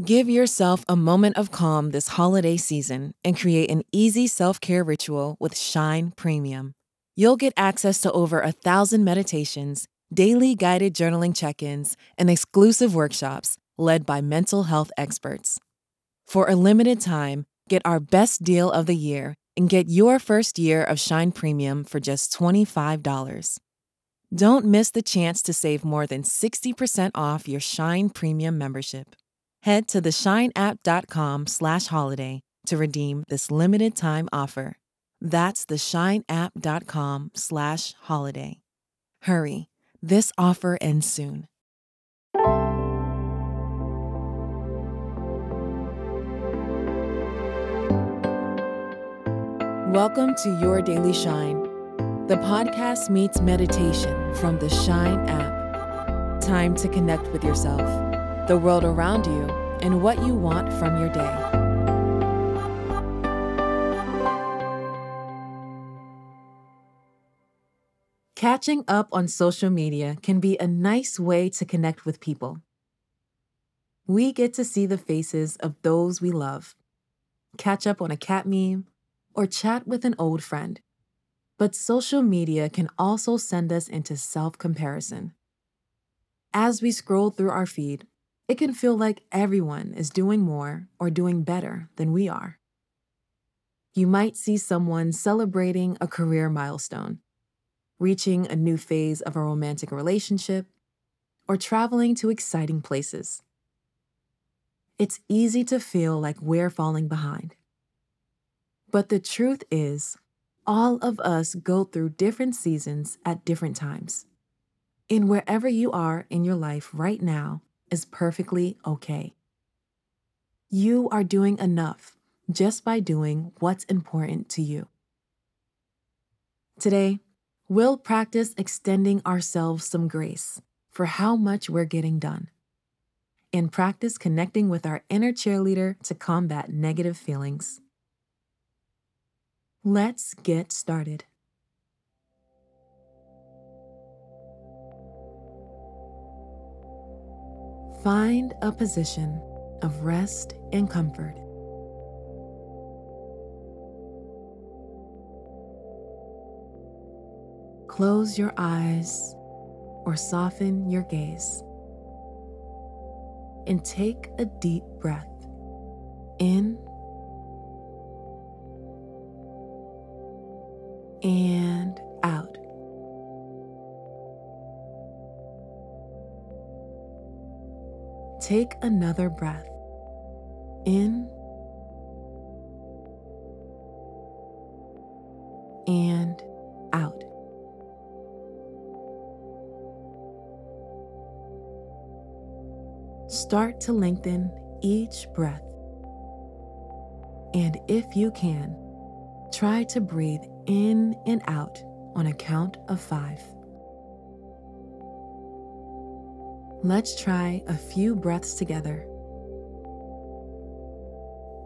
Give yourself a moment of calm this holiday season and create an easy self care ritual with Shine Premium. You'll get access to over a thousand meditations, daily guided journaling check ins, and exclusive workshops led by mental health experts. For a limited time, get our best deal of the year and get your first year of Shine Premium for just $25. Don't miss the chance to save more than 60% off your Shine Premium membership. Head to theshineapp.com slash holiday to redeem this limited time offer. That's theshineapp.com slash holiday. Hurry, this offer ends soon. Welcome to Your Daily Shine. The podcast meets meditation from the Shine app. Time to connect with yourself, the world around you, and what you want from your day. Catching up on social media can be a nice way to connect with people. We get to see the faces of those we love, catch up on a cat meme, or chat with an old friend. But social media can also send us into self comparison. As we scroll through our feed, it can feel like everyone is doing more or doing better than we are. You might see someone celebrating a career milestone, reaching a new phase of a romantic relationship, or traveling to exciting places. It's easy to feel like we're falling behind. But the truth is, all of us go through different seasons at different times. And wherever you are in your life right now is perfectly okay. You are doing enough just by doing what's important to you. Today, we'll practice extending ourselves some grace for how much we're getting done and practice connecting with our inner cheerleader to combat negative feelings. Let's get started. Find a position of rest and comfort. Close your eyes or soften your gaze. And take a deep breath in and Take another breath in and out. Start to lengthen each breath. And if you can, try to breathe in and out on a count of five. Let's try a few breaths together.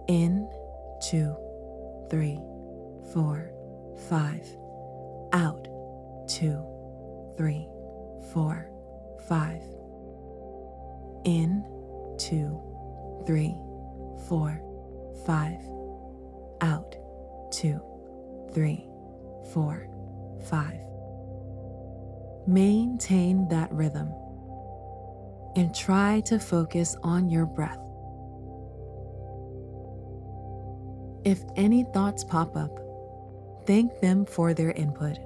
In, two, three, four, five. Out, two, three, four, five. In, two, three, four, five. Out, two, three, four, five. Maintain that rhythm and try to focus on your breath. If any thoughts pop up, thank them for their input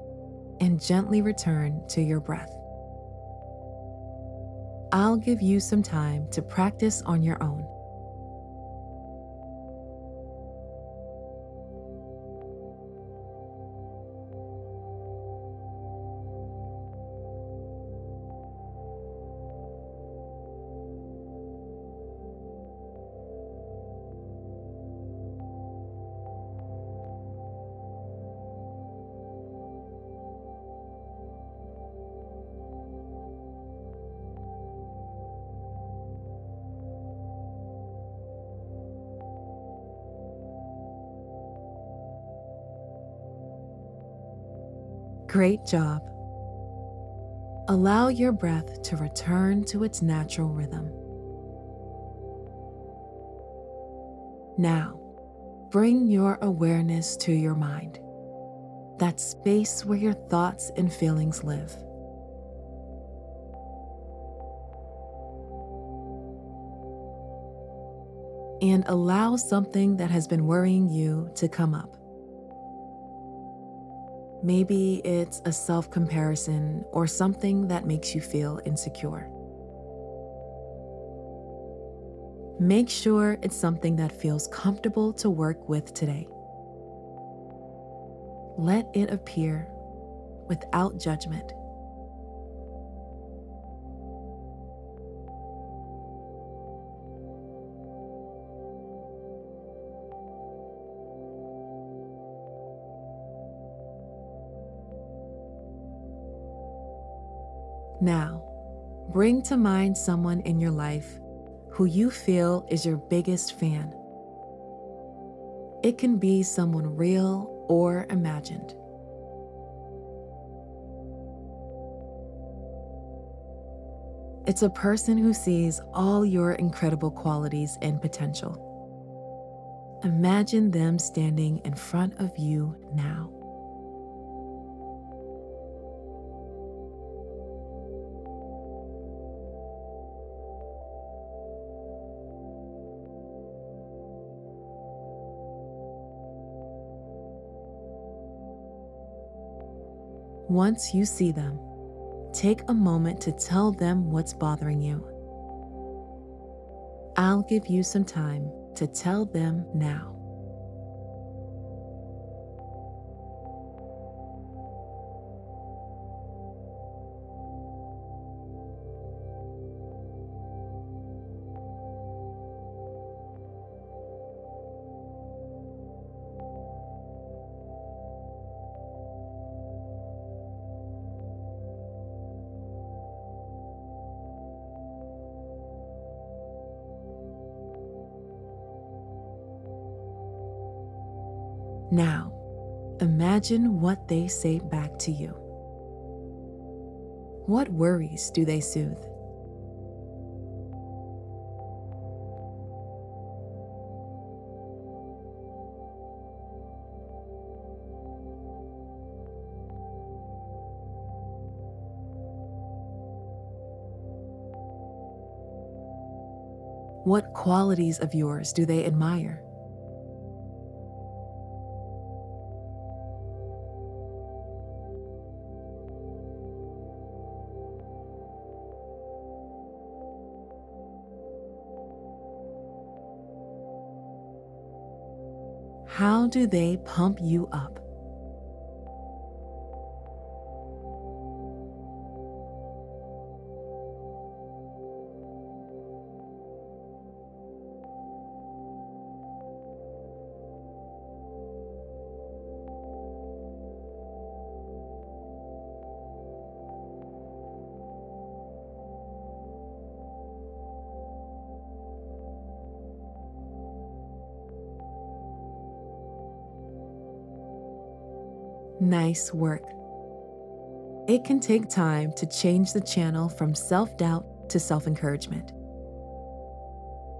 and gently return to your breath. I'll give you some time to practice on your own. Great job. Allow your breath to return to its natural rhythm. Now, bring your awareness to your mind, that space where your thoughts and feelings live. And allow something that has been worrying you to come up. Maybe it's a self comparison or something that makes you feel insecure. Make sure it's something that feels comfortable to work with today. Let it appear without judgment. Now, bring to mind someone in your life who you feel is your biggest fan. It can be someone real or imagined. It's a person who sees all your incredible qualities and potential. Imagine them standing in front of you now. Once you see them, take a moment to tell them what's bothering you. I'll give you some time to tell them now. Now, imagine what they say back to you. What worries do they soothe? What qualities of yours do they admire? How do they pump you up? Nice work. It can take time to change the channel from self doubt to self encouragement.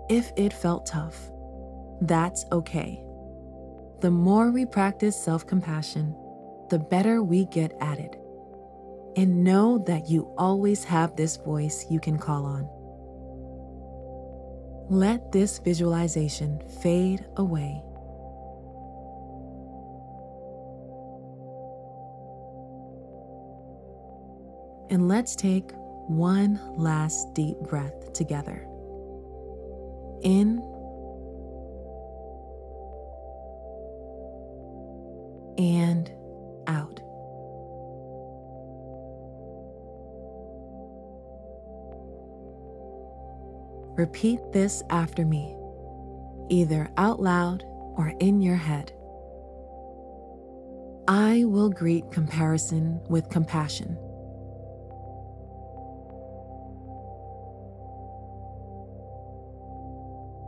If it felt tough, that's okay. The more we practice self compassion, the better we get at it. And know that you always have this voice you can call on. Let this visualization fade away And let's take one last deep breath together. In and out. Repeat this after me, either out loud or in your head. I will greet comparison with compassion.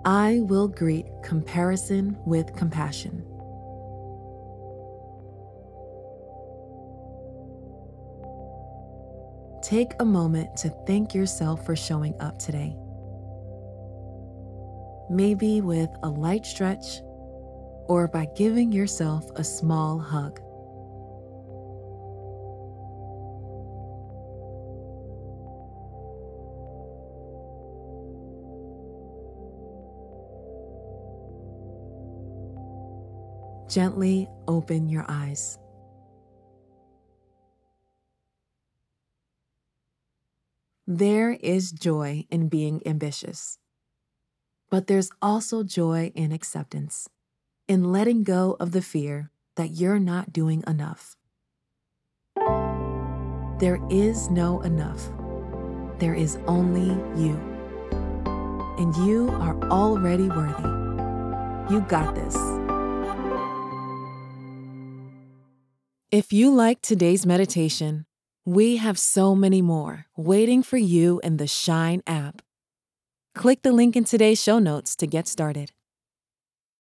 I will greet comparison with compassion. Take a moment to thank yourself for showing up today. maybe with a light stretch or by giving yourself a small hug. Gently open your eyes. There is joy in being ambitious, but there's also joy in acceptance, in letting go of the fear that you're not doing enough. There is no enough. There is only you. And you are already worthy. You got this. If you like today's meditation, we have so many more waiting for you in the Shine app. Click the link in today's show notes to get started.